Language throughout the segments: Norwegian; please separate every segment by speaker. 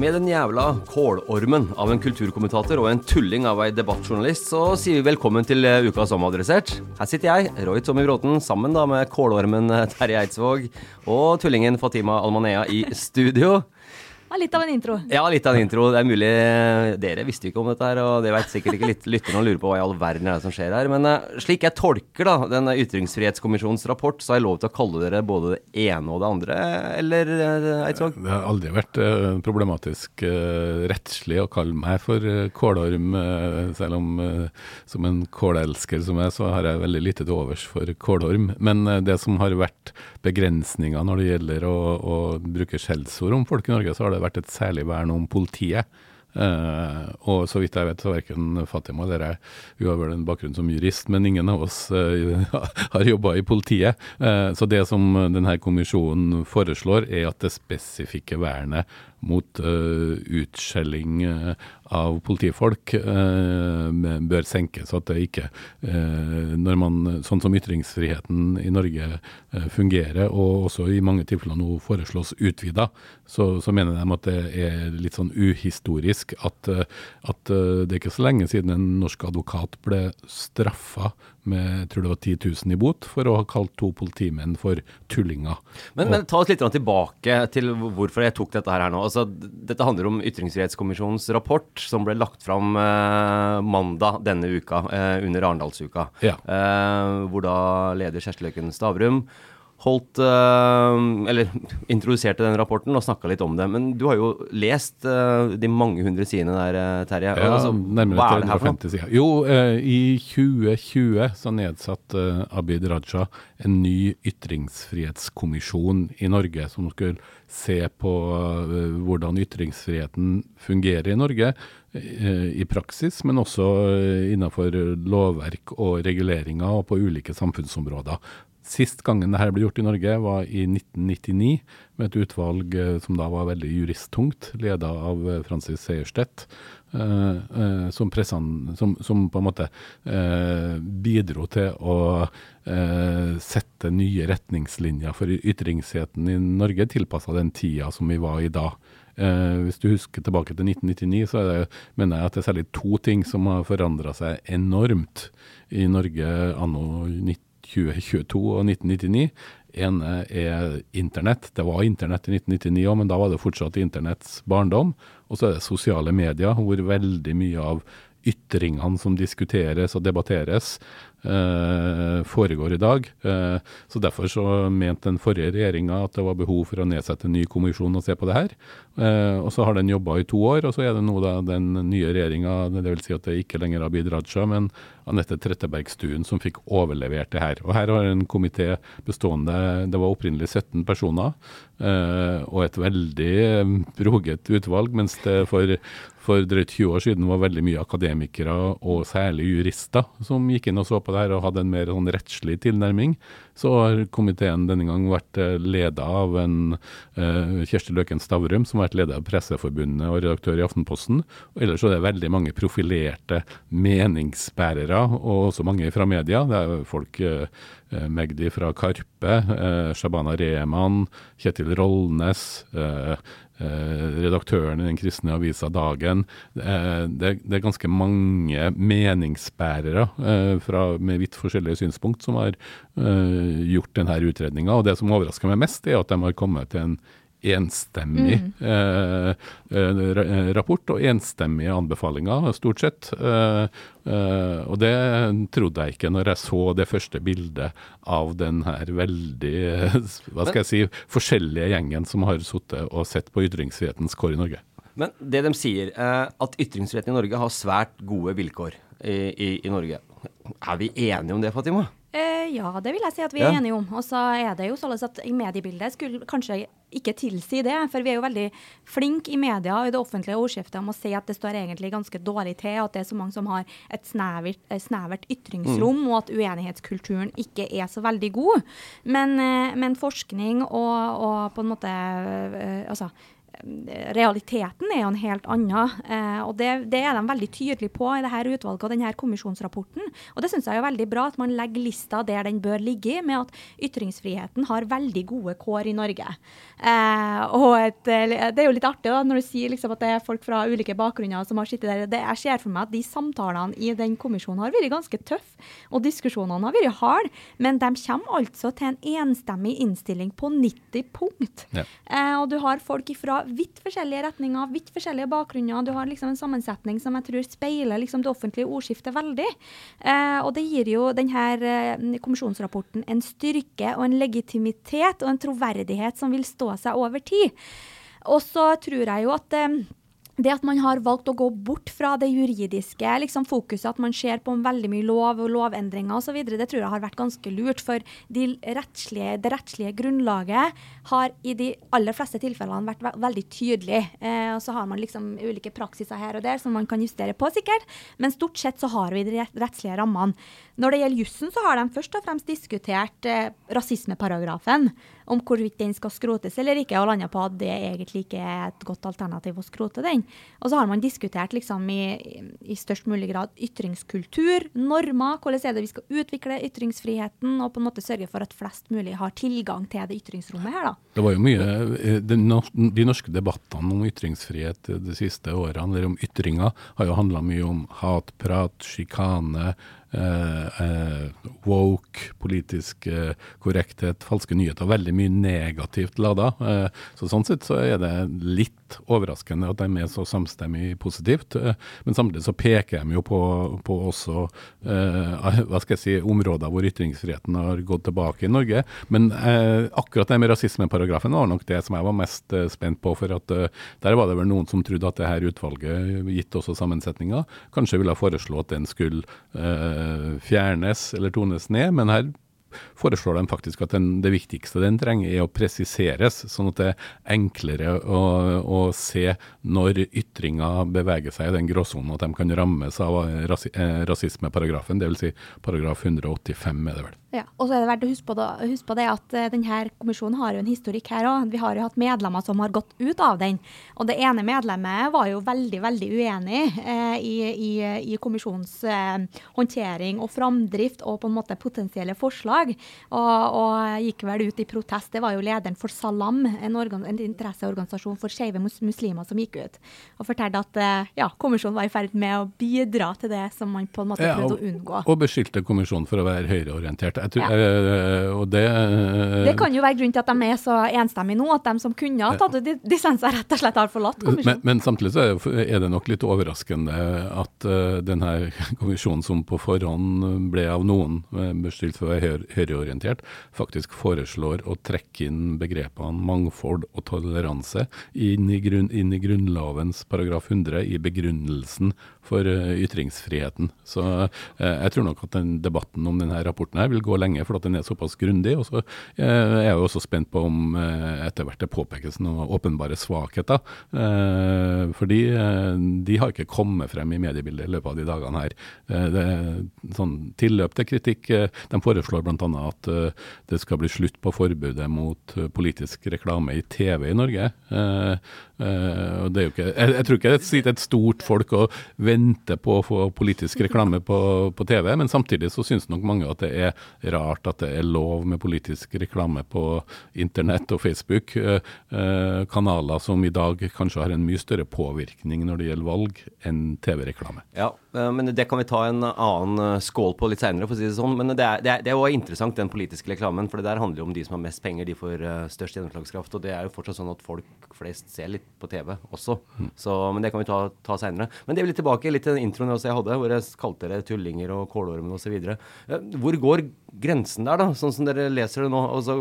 Speaker 1: Med den jævla kålormen av en kulturkommentator og en tulling av ei debattjournalist, så sier vi velkommen til eh, Ukas Omadressert. Her sitter jeg, Roy Tommy Bråten, sammen da med kålormen eh, Terje Eidsvåg og tullingen Fatima Almanea i studio.
Speaker 2: Ja, litt av en intro.
Speaker 1: Ja, litt av en intro. Det er mulig dere visste ikke om dette her, og det vet sikkert ikke litt lytterne og lurer på hva i all verden er det som skjer her. Men uh, slik jeg tolker da denne Ytringsfrihetskommisjonens rapport, så har jeg lov til å kalle dere både det ene og det andre, eller uh, Eidsvåg?
Speaker 3: Det har aldri vært problematisk rettslig å kalle meg for kålorm, selv om som en kålelsker som jeg, så har jeg veldig lite til overs for kålorm. Men det som har vært begrensninger når det gjelder å, å bruke skjellsord om folk i Norge, så har det vært et særlig vern om politiet. Uh, og så vidt jeg vet, så verken Fatima eller jeg Hun har vel en bakgrunn som jurist, men ingen av oss uh, har jobba i politiet. Uh, så det som denne kommisjonen foreslår, er at det spesifikke vernet mot utskjelling av politifolk bør senkes. At det ikke Når man, sånn som ytringsfriheten i Norge fungerer, og også i mange tilfeller nå foreslås utvida, så, så mener de at det er litt sånn uhistorisk at, eh, at, eh, det er ikke så lenge siden en norsk advokat ble straffa med jeg tror det var 10 000 i bot for å ha kalt to politimenn for tullinger.
Speaker 1: Men, men ta oss litt tilbake til hvorfor jeg tok dette her nå. Altså, dette handler om Ytringsfrihetskommisjonens rapport som ble lagt fram eh, mandag denne uka, eh, under Arendalsuka. Ja. Eh, hvor da leder Kjersti Løken Stavrum holdt uh, Eller introduserte den rapporten og snakka litt om det. Men du har jo lest uh, de mange hundre sidene der, eh, Terje.
Speaker 3: Ja, altså, nærmere 350 sider. Jo, uh, i 2020 så nedsatte Abid Raja en ny ytringsfrihetskommisjon i Norge som skulle se på hvordan ytringsfriheten fungerer i Norge i praksis, men også innenfor lovverk og reguleringer og på ulike samfunnsområder. Sist gangen dette ble gjort i Norge, var i 1999, med et utvalg eh, som da var veldig juristtungt, leda av eh, Francis Sejerstedt, eh, eh, som, som, som, på en måte eh, bidro til å eh, sette nye retningslinjer for ytringsfriheten i Norge, tilpassa den tida som vi var i da. hvis du husker tilbake til 1999, så det, mener jeg at det er særlig to ting som har forandra seg enormt i Norge anno 19 2022 og 1999. ene er internett. Det var internett i 1999 òg, men da var det fortsatt internetts barndom. Og så er det sosiale medier, hvor veldig mye av ytringene som diskuteres og debatteres, foregår i dag. Eh, så Derfor så mente den forrige regjeringa at det var behov for å nedsette en ny kommisjon og se på det her. Eh, og Så har den jobba i to år, og så er det nå da den nye regjeringa, dvs. Si at det ikke lenger er Abid Raja, men Anette Trettebergstuen som fikk overlevert det her. Og Her har en komité bestående Det var opprinnelig 17 personer eh, og et veldig eh, broget utvalg, mens det for for drøyt 20 år siden var veldig mye akademikere, og særlig jurister, som gikk inn og så på det her og hadde en mer sånn rettslig tilnærming. Så har komiteen denne gang vært eh, leda av en eh, Kjersti Løken Stavrum, som har vært leder av Presseforbundet og redaktør i Aftenposten. Og ellers er det veldig mange profilerte meningsbærere, og også mange fra media. Det er folk eh, Magdi fra Karpe, eh, Shabana Rehman, Kjetil Rollnes. Eh, redaktøren i den kristne avisa Dagen. Eh, det, det, er ganske mange meningsbærere eh, fra, med vidt forskjellige synspunkt som har gjort denne utredninga. Og det som overrasker meg mest, er at de har kommet til en enstemmig mm. eh, eh, rapport og enstemmige anbefalinger, stort sett. Eh, eh, og det trodde jeg ikke når jeg så det første bildet av den her veldig hva skal jeg si, forskjellige gjengen som har sittet og sett på ytringsfrihetens kår i Norge.
Speaker 1: Men det de sier, eh, at ytringsfriheten i Norge har svært gode vilkår i, i, i Norge. Er vi enige om det, Fatima?
Speaker 2: Eh, ja, det vil jeg si at vi er ja. enige om. Og så er det jo sånn at i mediebildet skulle kanskje ikke tilsi det. For vi er jo veldig flinke i media og i det offentlige ordskiftet om å si at det står egentlig ganske dårlig til, at det er så mange som har et snevert, snevert ytringsrom, mm. og at uenighetskulturen ikke er så veldig god. Men, eh, men forskning og, og, på en måte eh, altså realiteten er jo en helt annen. Eh, og det, det, er de veldig tydelige på i dette utvalget og denne kommisjonsrapporten. Og det syns jeg er veldig bra at man legger lista der den bør ligge, med at ytringsfriheten har veldig gode kår i Norge. Eh, og et, det er jo litt artig da, når du sier liksom at det er folk fra ulike bakgrunner som har sittet der. Det, jeg ser for meg at de samtalene i den kommisjonen har vært ganske tøffe, og diskusjonene har vært harde. Men de kommer altså til en enstemmig innstilling på 90 punkt. Ja. Eh, og du har folk fra vidt forskjellige retninger, vidt forskjellige bakgrunner. Du har liksom en sammensetning som jeg tror speiler liksom det offentlige ordskiftet veldig. Eh, og det gir jo denne eh, kommisjonsrapporten en styrke og en legitimitet og en troverdighet som vil stå seg over tid. Og så tror jeg jo at eh, det at man har valgt å gå bort fra det juridiske liksom fokuset, at man ser på veldig mye lov og lovendringer osv., det tror jeg har vært ganske lurt. For de rettslige, det rettslige grunnlaget har i de aller fleste tilfellene vært ve veldig tydelig. Eh, og så har man liksom ulike praksiser her og der som man kan justere på, sikkert. Men stort sett så har vi de rettslige rammene. Når det gjelder jussen, så har de først og fremst diskutert eh, rasismeparagrafen om hvorvidt den skal skrotes eller ikke, og landa på at det egentlig ikke er et godt alternativ å skrote den. Og så har man diskutert liksom i, i størst mulig grad ytringskultur, normer, hvordan er det vi skal utvikle ytringsfriheten, og på en måte sørge for at flest mulig har tilgang til det ytringsrommet her, da.
Speaker 3: Det var jo mye eh, De norske debattene om ytringsfrihet de siste årene, eller om ytringer, har jo handla mye om hatprat, sjikane Eh, eh, woke, politisk eh, korrekthet, falske nyheter. Veldig mye negativt lada. så Sånn sett så er det litt overraskende at de er så samstemmig positivt. men samtidig så peker de jo på, på også hva skal jeg si, områder hvor ytringsfriheten har gått tilbake i Norge. Men akkurat det med rasismeparagrafen var nok det som jeg var mest spent på. For at der var det vel noen som trodde at det her utvalget, gitt også sammensetninga, kanskje ville foreslå at den skulle Eh, fjernes eller tones ned, men her foreslår de faktisk at den, det viktigste den trenger, er å presiseres, sånn at det er enklere å, å se når ytringer beveger seg i den gråsonen, at de kan rammes av rasi, eh, rasismeparagrafen, dvs. Si paragraf 185, er det vel.
Speaker 2: Ja, og så er det verdt å huske på, det, huske på det at uh, denne kommisjonen har jo en historikk her òg. Vi har jo hatt medlemmer som har gått ut av den. Og det ene medlemmet var jo veldig, veldig uenig eh, i, i, i, kommisjonens eh, håndtering og framdrift og på en måte potensielle forslag. Dag, og, og, gikk vel ut i protest. Det var jo lederen for Salam, en, organ, en interesseorganisasjon for skeive mus muslimer, som gikk ut og fortalte at eh, ja, kommisjonen var i ferd med å bidra til det som man på en måte prøvde ja, og, å unngå.
Speaker 3: Og beskyldte kommisjonen for å være høyreorientert. Tror, ja. øh, og det, øh,
Speaker 2: det kan jo være grunnen til at de er så enstemmige nå, at de som kunne ha tatt ut dissenser, rett og slett har forlatt kommisjonen.
Speaker 3: Men, men samtidig så er det nok litt overraskende at uh, denne kommisjonen, som på forhånd ble av noen beskyldt for å være høyreorientert, faktisk foreslår å trekke inn begrepene mangfold og toleranse inn i, grunn, inn i Grunnlovens paragraf 100 i begrunnelsen for uh, ytringsfriheten. Så uh, jeg tror nok at den debatten om denne rapporten her vil gå lenge, for at den er såpass grundig. Og så uh, er jeg jo også spent på om etter hvert det påpekes noen åpenbare svakheter. fordi de har ikke kommet frem i mediebildet i løpet av de dagene her. det er sånn tilløp til kritikk. De foreslår bl.a. at det skal bli slutt på forbudet mot politisk reklame i TV i Norge. Uh, ikke, jeg, jeg, tror ikke det sitter et stort folk og venter på å få politisk reklame på, på TV, men samtidig så syns nok mange at det er rart at det er lov med politisk reklame på internett og Facebook. Uh, kanaler som i dag kanskje har en mye større påvirkning når det gjelder valg, enn TV-reklame.
Speaker 1: Ja, men det kan vi ta en annen skål på litt seinere, for å si det sånn. Men det er, det er, er interessant, den politiske reklamen. For det der handler jo om de som har mest penger, de får størst gjennomslagskraft. Og det er jo fortsatt sånn at folk flest ser litt på TV også. Mm. Så, men det kan vi ta, ta seinere. Men det er litt tilbake litt til den introen jeg hadde, hvor jeg kalte dere tullinger og kålormen osv. Hvor går grensen der, da, sånn som dere leser det nå? Altså,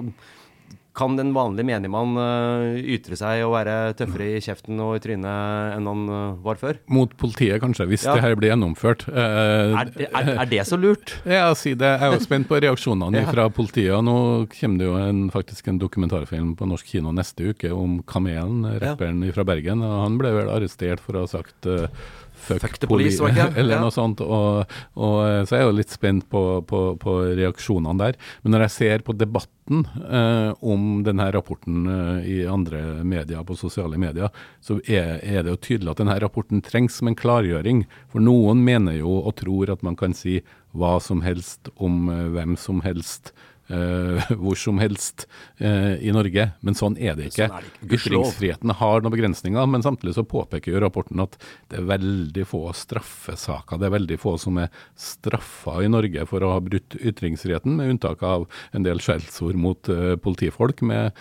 Speaker 1: kan den vanlige menigmann uh, ytre seg og være tøffere i kjeften og i trynet enn han uh, var før?
Speaker 3: Mot politiet, kanskje, hvis ja. det her blir gjennomført.
Speaker 1: Uh, er, det, er, er, det så lurt?
Speaker 3: Ja, si det. Jeg er jo spent på reaksjonene ja. fra politiet. og Nå kommer det jo en, faktisk en dokumentarfilm på norsk kino neste uke om Kamelen, rapperen ja. fra Bergen. og Han ble vel arrestert for å ha sagt
Speaker 1: fuck, fuck the police, police
Speaker 3: eller ja. noe sånt. Og, og, så er jeg jo litt spent på, på, på, reaksjonene der. Men når jeg ser på debatten eh, om denne rapporten eh, i andre medier, på sosiale medier, så er, er, det jo tydelig at denne rapporten trengs som en klargjøring. For noen mener jo og tror at man kan si hva som helst om eh, hvem som helst uh, hvor som helst uh, i Norge. Men sånn er det ikke. Sånn. Ytringsfriheten har noen begrensninger, men samtidig så påpeker jo rapporten at det er veldig få straffesaker. Det er veldig få som er straffa i Norge for å ha brutt ytringsfriheten, med unntak av en del skjellsord mot uh, politifolk. Med,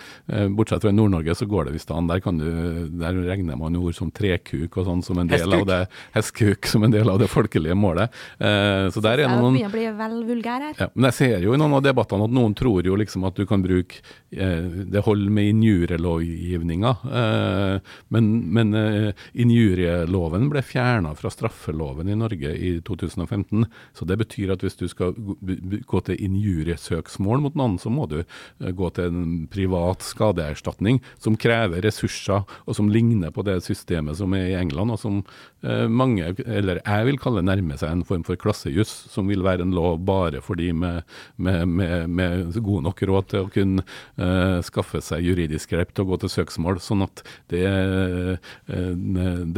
Speaker 3: bortsett fra i Nord-Norge så går det visst an. Der, der, regner man ord som trekuk og sånn som en del hestkuk. av det hestkuk som en del av det folkelige målet. så der er noen
Speaker 2: Jeg blir vel vulgær her.
Speaker 3: Ja, men jeg ser jo i noen av debattene at noen tror jo liksom at du kan bruke eh, Det holder med injurielovgivninga, eh, men, men eh, injurieloven ble fjerna fra straffeloven i Norge i 2015. Så det betyr at hvis du skal gå til injuriesøksmål mot noen, så må du eh, gå til en privat skadeerstatning som krever ressurser, og som ligner på det systemet som er i England, og som eh, mange, eller jeg vil kalle nærme seg en form for klassejuss, som vil være en lov bare for de med, med, med, med god nok råd til å kunne uh, skaffe seg juridisk hjelp til å gå til søksmål. Sånn at det, uh,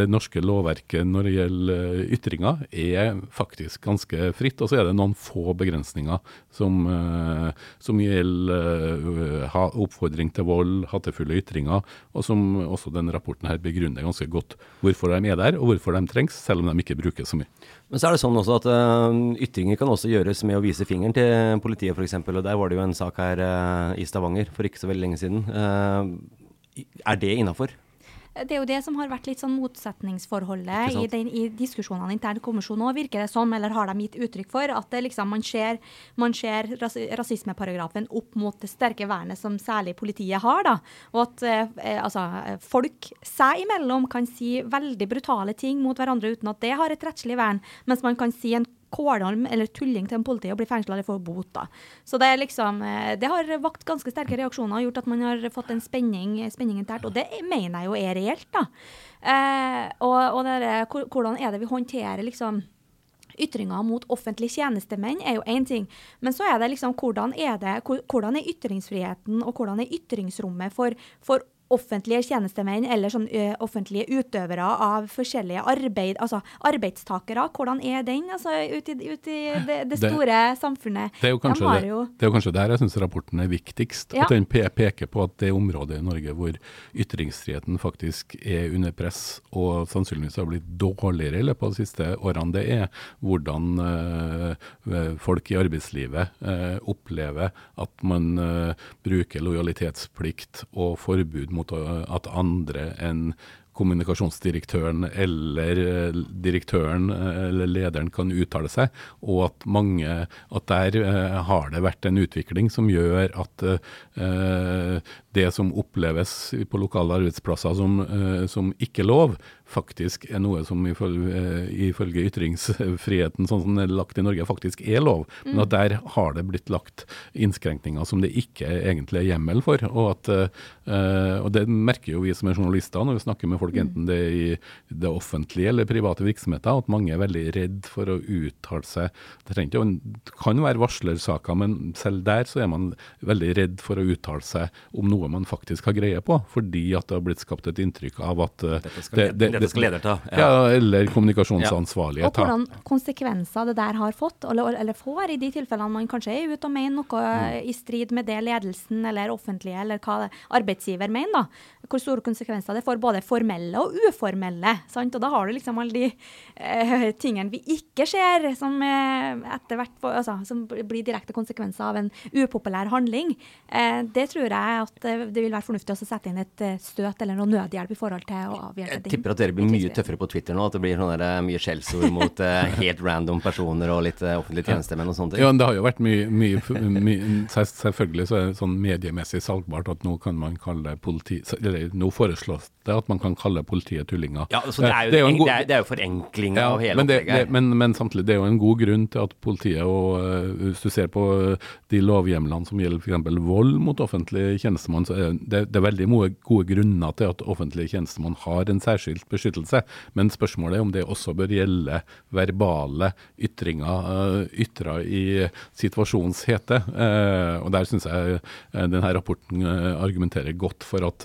Speaker 3: det norske lovverket når det gjelder ytringer, er faktisk ganske fritt. Og så er det noen få begrensninger som, som gjelder oppfordring til vold, hatefulle ytringer, og som også denne rapporten her begrunner ganske godt hvorfor de er der, og hvorfor de trengs, selv om de ikke brukes så mye.
Speaker 1: Men så er det sånn også at uh, ytringer kan også gjøres med å vise fingeren til politiet f.eks. Og der var det jo en sak her uh, i Stavanger for ikke så veldig lenge siden. Uh, er det innafor?
Speaker 2: Det er jo det som har vært litt sånn motsetningsforholdet i, den, i diskusjonene internt i kommisjonen òg, virker det som, eller har de gitt uttrykk for, at det liksom, man ser, man ser ras rasismeparagrafen opp mot det sterke vernet som særlig politiet har. da, Og at eh, altså, folk seg imellom kan si veldig brutale ting mot hverandre uten at det har et rettslig vern, mens man kan si en kålholm eller tulling til en politi og blir fengsla eller får bot. da. Så det, liksom, eh, det har vakt ganske sterke reaksjoner og gjort at man har fått en spenning, spenning internt. Og det mener jeg jo er reelt. da. Eh, og, og der, hvordan er det vi håndterer liksom ytringer mot offentlige tjenestemenn er jo én ting, men så er det liksom hvordan er, det, hvordan er ytringsfriheten og hvordan er ytringsrommet for, for offentlige tjenestemenn eller sånn ø, offentlige utøvere av forskjellige arbeid, altså arbeidstakere. Hvordan er den altså, ute i, ut i det, det, store det, samfunnet?
Speaker 3: Det er jo kanskje, de jo, det, er jo kanskje der jeg syns rapporten er viktigst. Ja. At den peker på at det området i Norge hvor ytringsfriheten faktisk er under press og sannsynligvis har blitt dårligere i løpet av de siste årene, det er hvordan ø, folk i arbeidslivet ø, opplever at man bruker lojalitetsplikt og forbud mot at andre enn kommunikasjonsdirektøren eller eh, direktøren eh, eller lederen kan uttale seg, og at mange at der har det vært en utvikling som gjør at det som oppleves på lokale arbeidsplasser som, som ikke lov, faktisk er noe som ifølge, eh, ifølge ytringsfriheten sånn som den er lagt i Norge, faktisk er lov. Mm. Men at der har det blitt lagt innskrenkninger som det ikke egentlig er hjemmel for. Og, at, uh, og det merker jo vi som er journalister når vi snakker med folk, mm. enten det er i det offentlige eller private virksomheter, at mange er veldig redd for å uttale seg. Det ikke, kan være varslersaker, men selv der så er man veldig redd for å uttale seg om noe man faktisk har greie på, fordi at det har blitt skapt et inntrykk av at uh,
Speaker 1: det, det, dette skal leder
Speaker 3: ta. Ja. ja eller kommunikasjonsansvarlige.
Speaker 2: Og hvordan konsekvenser det der har fått, eller, eller, får, i de tilfellene man kanskje er ute og mener noe mm. i strid med det ledelsen eller offentlige eller hva arbeidsgiver mener. da. Hvor store konsekvenser det får, både formelle og uformelle. sant? Og da har du liksom alle de eh, tingene vi ikke ser, som eh, etter hvert altså, som blir direkte konsekvenser av en upopulær handling. Eh, det tror jeg at det vil være fornuftig å sette inn et støt eller noe nødhjelp i forhold til å avhjelpe
Speaker 1: ting. Jeg tipper at dere blir mye tøffere på Twitter nå. At det blir der, mye skjellsord mot uh, helt random personer og litt uh, offentlige tjenestemenn og sånne ting.
Speaker 3: Ja, det har jo vært mye, mye, mye Selvfølgelig så er det sånn mediemessig salgbart at nå kan man kalle politi Eller nå foreslås det at man kan kalle politiet tullinger.
Speaker 1: Ja, så det er jo, det er jo, god, det er, jo forenkling ja, av hele
Speaker 3: men, opplegget. Men, men, samtidig, det er jo en god grunn til at politiet, og uh, hvis du ser på de lovhjemlene som gjelder f.eks. vold mot offentlig tjenestemann, så er det, det er veldig gode grunner til at offentlig tjenestemann har en særskilt beskyttelse. Men spørsmålet er om det også bør gjelde verbale ytringer ytra i situasjonens hete. Uh, og Der syns jeg denne rapporten argumenterer godt for at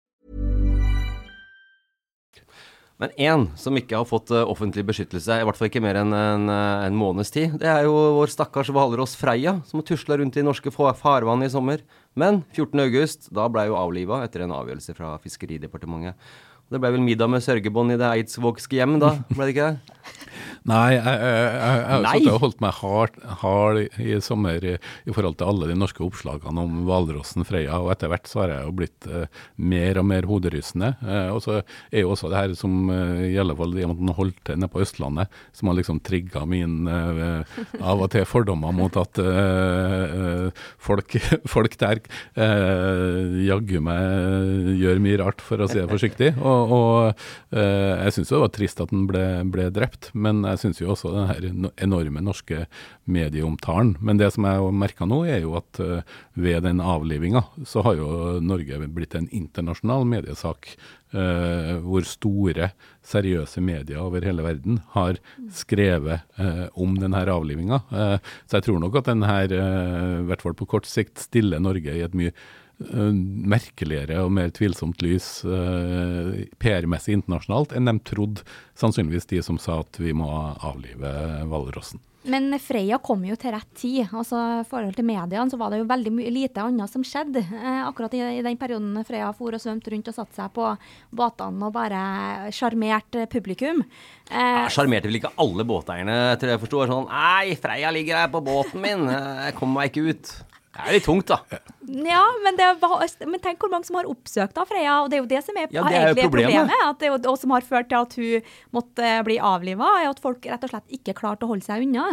Speaker 1: Men én som ikke har fått uh, offentlig beskyttelse, i hvert fall ikke mer enn en, uh, en måneds tid, det er jo vår stakkars Hvalross Freia, som har tusla rundt i norske farvann i sommer. Men 14.8, da ble jo avliva etter en avgjørelse fra Fiskeridepartementet. Det ble vel middag med sørgebånd i det eidsvågske hjem, da? Ble det ikke det?
Speaker 3: Nei, jeg, jeg, jeg, jeg holdt meg hard, hard i, sommer i, i, forhold til alle de norske oppslagene om hvalrossen Freya, og etter hvert så har jeg jo blitt uh, mer og mer hoderystende. Uh, og så er jo også det her som uh, i alle fall de man holdt til nede på Østlandet, som har liksom trigga min av og til fordommer mot at folk, folk, der jaggu meg gjør mye rart, for å si det forsiktig. Og, og jeg syns det var trist at den ble, ble drept. men jeg syns jo også den enorme norske medieomtalen. Men det som jeg har merka nå, er jo at uh, ved den avlivinga, så har jo Norge blitt en internasjonal mediesak. Uh, hvor store, seriøse medier over hele verden har skrevet uh, om denne avlivinga. så jeg tror nok at den her, i hvert fall på kort sikt, stiller Norge i et mye merkeligere og mer tvilsomt lys uh, PR-messig internasjonalt enn de trodde sannsynligvis de som sa at vi må avlive hvalrossen.
Speaker 2: Men Freya kom jo til rett tid. altså I forhold til mediene så var det jo veldig lite annet som skjedde. Eh, akkurat i, i, den perioden Freya for og svømte rundt og satte seg på båtene og bare sjarmerte publikum.
Speaker 1: Sjarmerte eh, vel ikke alle båteierne, tror jeg forsto. Sånn Nei, Freya ligger her på båten min, jeg kommer meg ikke ut. Det er litt tungt, da.
Speaker 2: Ja, men, var, men, tenk hvor mange som har oppsøkt da, Freya. Og det er jo det som er,
Speaker 1: ja, det er problemet. problemet.
Speaker 2: At det og som har ført til at hun måtte bli avliva, er at folk rett og slett ikke klarte å holde seg unna.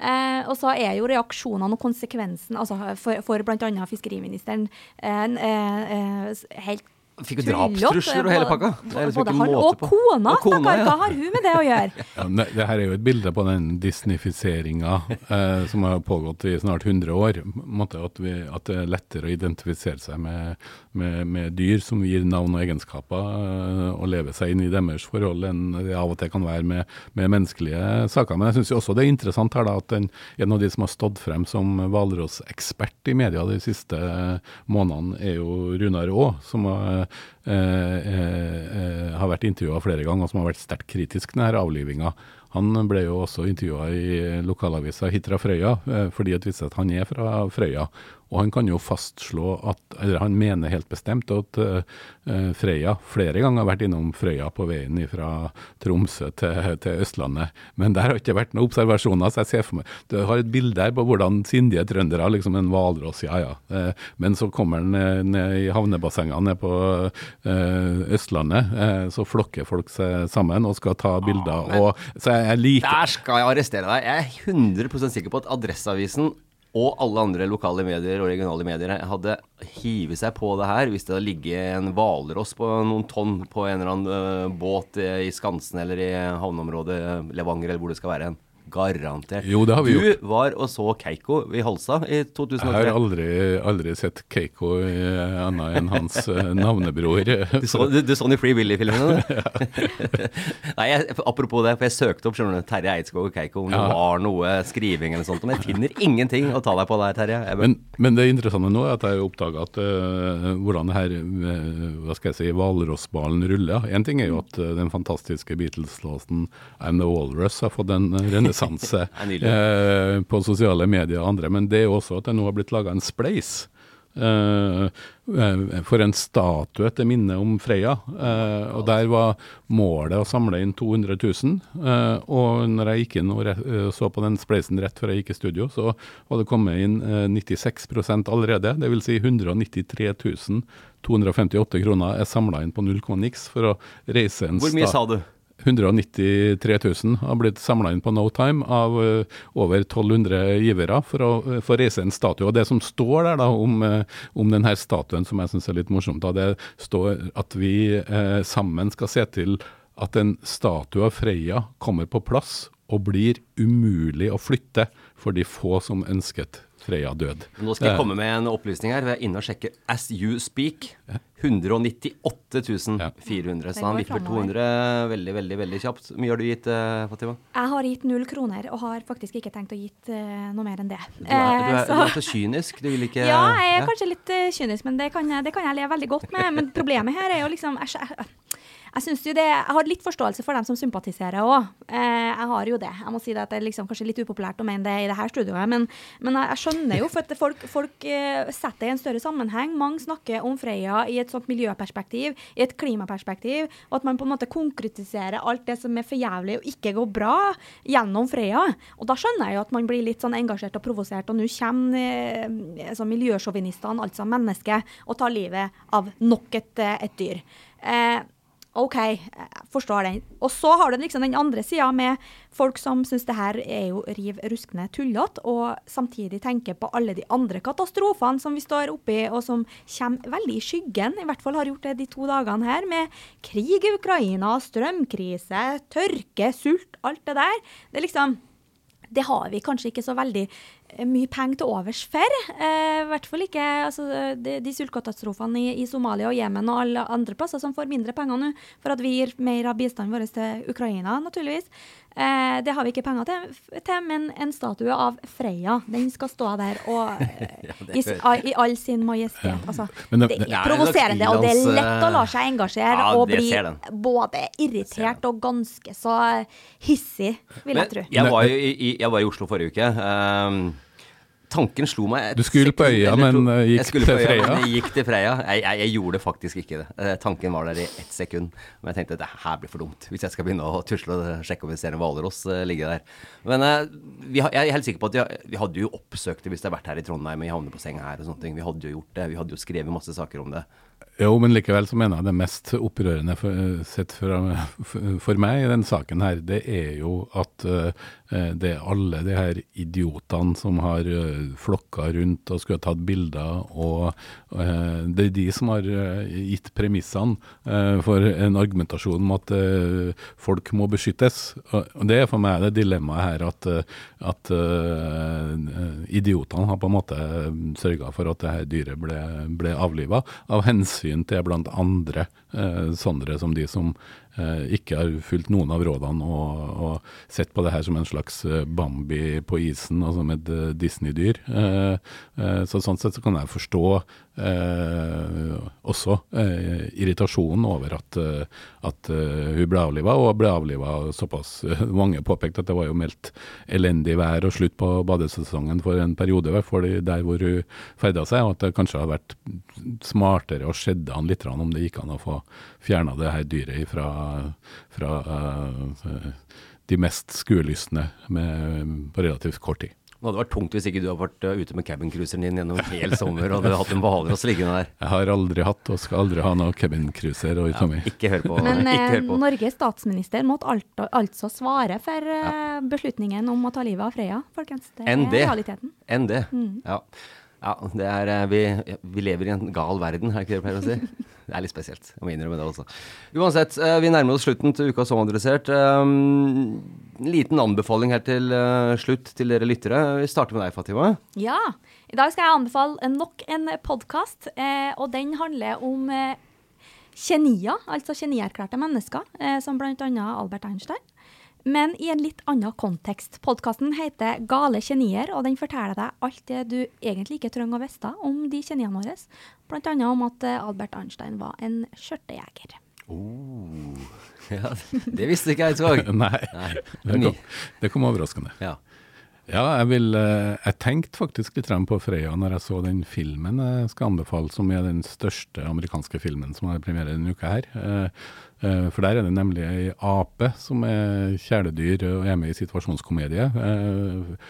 Speaker 2: Eh, og så er jo reaksjonene og konsekvensen altså for, for bl.a. fiskeriministeren eh, eh, helt
Speaker 1: Fikk jo drapstrusler og hele pakka.
Speaker 2: Liksom både han og kona, og kona ja. Hva har hun med det å gjøre?
Speaker 3: Ja, det her er jo et bilde på den disnifiseringa eh, som har pågått i snart 100 år. At, vi, at, det er lettere å identifisere seg med, med, med dyr som gir navn og egenskaper, eh, og leve seg inn i deres forhold, enn det av og til kan være med, med menneskelige saker. Men jeg syns også det er interessant her da, at den, en av de som har stått frem som hvalrossekspert i media de siste månedene, er jo Runar Aa, som har har vært intervjua flere ganger, og som har vært sterkt kritisk til denne avlivinga. Han ble jo også intervjua i lokalavisa Hitra Frøya, eh, fordi det viser at han er fra Frøya. Og han kan jo fastslå at, eller han mener helt bestemt at uh, Frøya flere ganger har vært innom Frøya på veien fra Tromsø til, til, Østlandet. Men der har ikke vært noen observasjoner, så jeg ser for meg Du har et bilde her på hvordan sindige trøndere, liksom en hvalross, ja ja. Uh, men så kommer han ned, i havnebassengene nede på Østlandet, så flokker folk seg sammen og skal ta bilder. Ah, og, så jeg, jeg liker
Speaker 1: Der skal jeg arrestere deg. Jeg er 100% sikker på at Adresseavisen og alle andre lokale medier og regionale medier hadde hivet seg på det her hvis det hadde ligget en hvalross på noen tonn på en eller annen uh, båt i Skansen eller i havneområdet Levanger eller hvor det skal være hen. Garantert.
Speaker 3: Jo, det har vi
Speaker 1: du
Speaker 3: gjort.
Speaker 1: var og så Keiko i Halsa i 2003.
Speaker 3: Jeg har aldri, aldri sett Keiko annet enn hans eh, navnebror.
Speaker 1: Du så, du, du så den i Free Willy-filmene? Nei, jeg, apropos det, for jeg søkte opp skjønner du, Terje Eidskog og Keiko om ja. det var noe skriving eller sånt, men jeg finner ingenting å ta deg på der, Terje.
Speaker 3: Men, men, det interessante nå er at jeg oppdaga at uh, hvordan det her uh, hva skal jeg si, hvalrossballen ruller. Én ting er jo at uh, den fantastiske Beatles-låten I'm The Walrus har fått en renessanse renessanse eh, på sosiale medier og andre. Men det er også at det nå har blitt laga en spleis. Uh, for en statue til minne om Freya. Uh, og Der var målet å samle inn 200 000. Uh, og når jeg gikk inn og så på den spleisen rett før jeg gikk i studio, så var det kommet inn 96% allerede. Dvs. Si 193 258 kroner er samla inn på null for å reise en
Speaker 1: Hvor mye sa du?
Speaker 3: 193 000 har blitt samla inn på No Time av uh, over 1200 givere for å uh, få reise en statue. Og Det som står der da om, uh, om denne statuen, som jeg syns er litt morsomt, da, det står at vi sammen skal se til at en statue av Freya kommer på plass og blir umulig å flytte for de få som ønsket Freya død.
Speaker 1: Nå skal jeg komme med en opplysning her. Vi er inne og sjekker As You Speak. 198 400. Så han vipper 200 veldig, veldig veldig kjapt. Hvor mye har du gitt, uh, Fatima?
Speaker 2: Jeg har gitt null kroner, og har faktisk ikke tenkt å gitt uh, noe mer enn det.
Speaker 1: Du er, du er, så. du er så kynisk. Du vil ikke
Speaker 2: Ja, jeg er ja. kanskje litt kynisk, men det kan, jeg, det kan, jeg leve veldig godt med. Men problemet her er jo liksom jeg, jeg, jeg syns jo det, jeg har litt forståelse for dem som sympatiserer òg. Eh, jeg har jo det. Jeg må si det at det er liksom kanskje litt upopulært å mene det i det her studioet, men, men jeg, jeg, skjønner jo for at folk, folk uh, setter det i en større sammenheng. Mange snakker om Freia i et sånt miljøperspektiv, i et klimaperspektiv, og at man på en måte konkretiserer alt det som er for jævlig og ikke går bra, gjennom Freia. Og da skjønner jeg jo at man blir litt sånn engasjert og provosert, og nå kommer uh, altså miljøsjåvinistene, altså mennesket, og tar livet av nok et, et dyr. Eh, OK, jeg forstår den. Og så har du liksom den andre sida med folk som syns det her er jo riv ruskende tullete, og samtidig tenker på alle de andre katastrofene som vi står oppi, og som kommer veldig i skyggen, i hvert fall har gjort det de to dagene her, med krig i Ukraina, strømkrise, tørke, sult, alt det der. Det liksom det har vi kanskje ikke så veldig mye penger til overs for. Eh, hvert fall ikke altså, de, de sultkatastrofene i, i, Somalia og Jemen og alle andre plasser som får mindre penger nå for at vi gir mer av bistanden vår til Ukraina, naturligvis. Eh, det har vi ikke penger til, til, men en statue av Freya, den skal stå der og, ja, i, i, all sin majestet. Altså, det, det, er provoserende, og det er lett å la seg engasjere ja, og bli både irritert og ganske så hissig, vil jeg tro.
Speaker 1: Jeg var, i, jeg var i Oslo forrige uke. Um, Tanken slo meg
Speaker 3: Du skulle på øya, men gikk til øya,
Speaker 1: Men jeg gikk til Freya. Jeg, jeg, jeg, gjorde faktisk ikke det. Uh, tanken var der i ett sekund. Men jeg tenkte at det her blir for dumt, hvis jeg skal begynne å tusle og sjekke om vi ser en hvalross uh, ligge der. Men vi, jeg er helt sikker på at vi, vi, hadde jo oppsøkt det hvis det hadde vært her i Trondheim i havnebassenget her og sånne ting. Vi hadde jo gjort det. Vi hadde jo skrevet masse saker om det.
Speaker 3: Jo, men likevel så mener jeg det mest opprørende for, sett for, for, meg i denne saken her, det er jo at uh, det er alle de her idiotene som har flokka rundt og skulle ha tatt bilder, og det er de som har gitt premissene for en argumentasjon om at folk må beskyttes. Og det er for meg det dilemmaet her at, at idiotene har på en måte sørga for at det her dyret ble, ble avliva av hensyn til til andre uh, sånne som de som ikke har fulgt noen av rådene og, og, sett på det her som en slags eh, Bambi på isen, altså med Disney-dyr. Eh, eh, så Sånn sett så kan jeg forstå eh, også irritasjonen over at, at hun ble avliva, og ble avliva såpass Mange påpekte at det var jo meldt elendig vær og slutt på badesesongen for en periode, fall der hvor hun ferda seg, og at det kanskje hadde vært smartere å skjedde han litt om det gikk an å få fjerna det her dyret fra, fra uh, de mest skuelystne på relativt kort tid.
Speaker 1: Det hadde vært tungt hvis ikke du hadde vært uh, ute med cabincruiseren din gjennom en hel sommer og hadde hatt en hvalross liggende der.
Speaker 3: Jeg har aldri hatt og skal aldri ha noe cabincruiser
Speaker 1: ja, Ikke hør på.
Speaker 2: Men eh, Norges statsminister måtte alt, altså svare for ja. beslutningen om å ta livet av Freya, folkens.
Speaker 1: Det er realiteten. Enn det. Mm. Ja. Ja, det er, eh, vi, vi, lever i en gal verden, er det ikke det du pleier å si? Det er litt spesielt. Jeg må innrømme det også. Uansett, eh, vi nærmer oss slutten til uka som adressert. En um, liten anbefaling her til uh, slutt til dere lyttere. Vi starter med deg, Fatima.
Speaker 2: Ja. I dag skal jeg anbefale nok en podkast, eh, og den handler om Kjenier, altså genierklærte mennesker, eh, som bl.a. Albert Einstein men i en litt annen kontekst. Podkasten heter Gale genier, og den forteller deg alt det du egentlig ikke trenger å vite om de geniene våre. Annet om at eh, Albert Einstein var en skjørtejeger.
Speaker 1: Oh, ja, det visste ikke jeg, Eidsvåg.
Speaker 3: Nei, Nei. Det, kom, det kom overraskende. Ja. Ja, jeg, vil, eh, jeg tenkte faktisk litt på Freya når jeg så den filmen jeg skal anbefale, som er den største amerikanske filmen som har premiere denne uka her. Eh, for der er det nemlig ei ape som er kjæledyr og er med i situasjonskomedie. Eh,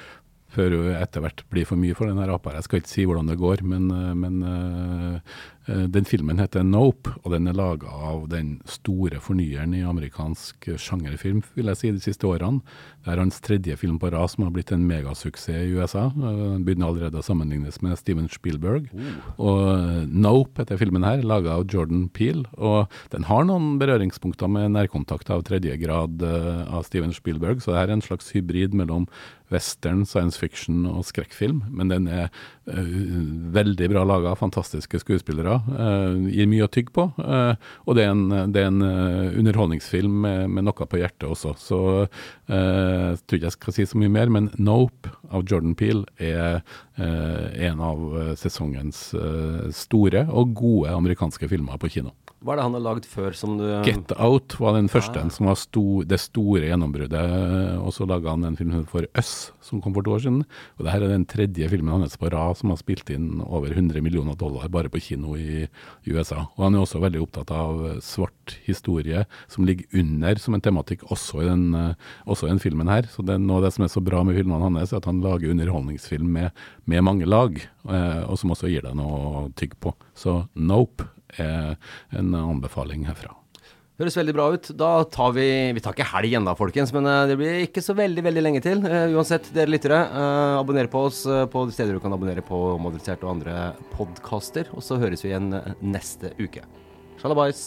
Speaker 3: før hun etter hvert blir for mye for den apa. Jeg skal ikke si hvordan det går, men, eh, men den filmen heter Nope, og den er laga av den store fornyeren i amerikansk sjangerfilm, vil jeg si, de siste årene. Det er hans tredje film på rad som har blitt en megasuksess i USA. Eh, den begynner allerede å sammenlignes med Steven Spielberg. Oh. Og eh, Nope heter filmen her, laga av Jordan Peel. Og den har noen berøringspunkter med nærkontakt av tredje grad av Steven Spielberg, så det er en slags hybrid mellom western, science fiction og skrekkfilm. Men den er veldig bra laga, fantastiske skuespillere uh, gir mye å tygge på. Uh, og det er en, det er en uh, underholdningsfilm med, med, noe på hjertet også. Så jeg tror ikke jeg skal si så mye mer, men 'Nope' av Jordan Peel er en av sesongens store og gode amerikanske filmer på kino.
Speaker 1: Hva er det han har lagd før som du
Speaker 3: Get Out var den første, ah. som var sto, det store gjennombruddet. Og så laga han en film for Us, som kom for to år siden. Og det her er den tredje filmen hans på rad som har spilt inn over 100 millioner dollar bare på kino i, i USA. Og han er også veldig opptatt av svart historie, som ligger under som en tematikk også i den, også i den filmen her. Så det noe av det som er så bra med filmene hans, er at han lager underholdningsfilm med, med mange lag, eh, og som også gir deg noe å tygge på. Så Nope er en anbefaling herfra.
Speaker 1: Høres veldig bra ut. Da tar vi Vi tar ikke helg ennå, folkens, men eh, det blir ikke så veldig veldig lenge til. Uh, uansett, dere lyttere, uh, abonner på oss på de steder du kan abonnere på Modifisert og andre podkaster. Og så høres vi igjen neste uke. Shalabais.